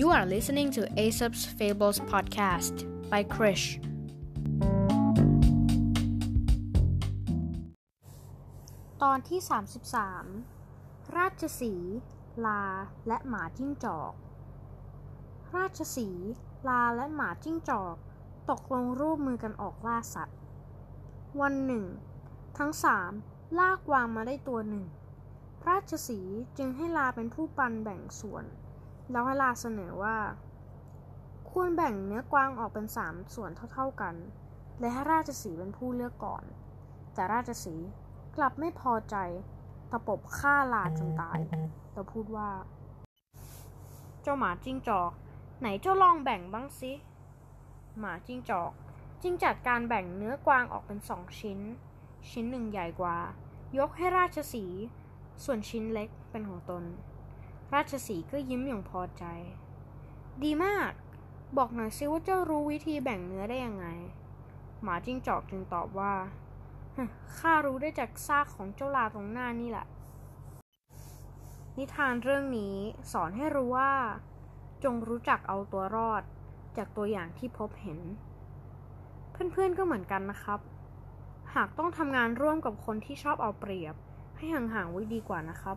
You are listening to Aesop's Fables podcast by Krish. ตอนที่ 33 ราชสีลาและหมาจิ้งจอก ราชสีลาและหมาจิ้งจอก ตกลงร่วมมือกันออกล่าสัตว์ วันหนึ่ง ทั้งสามลากวางมาได้ตัวหนึ่ง ราชสีจึงให้ลาเป็นผู้ปันแบ่งส่วน แล้วให้ลาเสนอว่า ควรแบ่งเนื้อกวางออกเป็นสามส่วนเท่าๆกัน และให้ราชสีเป็นผู้เลือกก่อน แต่ราชสีกลับไม่พอใจ ตะปบฆ่าลาจนตายแล้วพูดว่า เจ้าหมาจิ้งจอก ไหนเจ้าลองแบ่งบ้างสิหมาจิ้งจอกจึงจัดการแบ่งเนื้อกวางออกเป็นสองชิ้น ชิ้นหนึ่งใหญ่กว่า ยกให้ราชสี ส่วนชิ้นเล็กเป็นของตน ราชสีก็ยิ้มอย่างพอใจ ดีมาก บอกหน่อยซิว่าเจ้ารู้วิธีแบ่งเนื้อได้ยังไง หมาจิ้งจอกจึงตอบว่าข้ารู้ได้จากซากของเจ้าลาตรงหน้านี่แหละ นิทานเรื่องนี้สอนให้รู้ว่า จงรู้จักเอาตัวรอด จากตัวอย่างที่พบเห็น เพื่อนๆก็เหมือนกันนะครับ หากต้องทำงานร่วมกับคนที่ชอบเอาเปรียบ ให้ห่างๆไว้ดีกว่านะครับ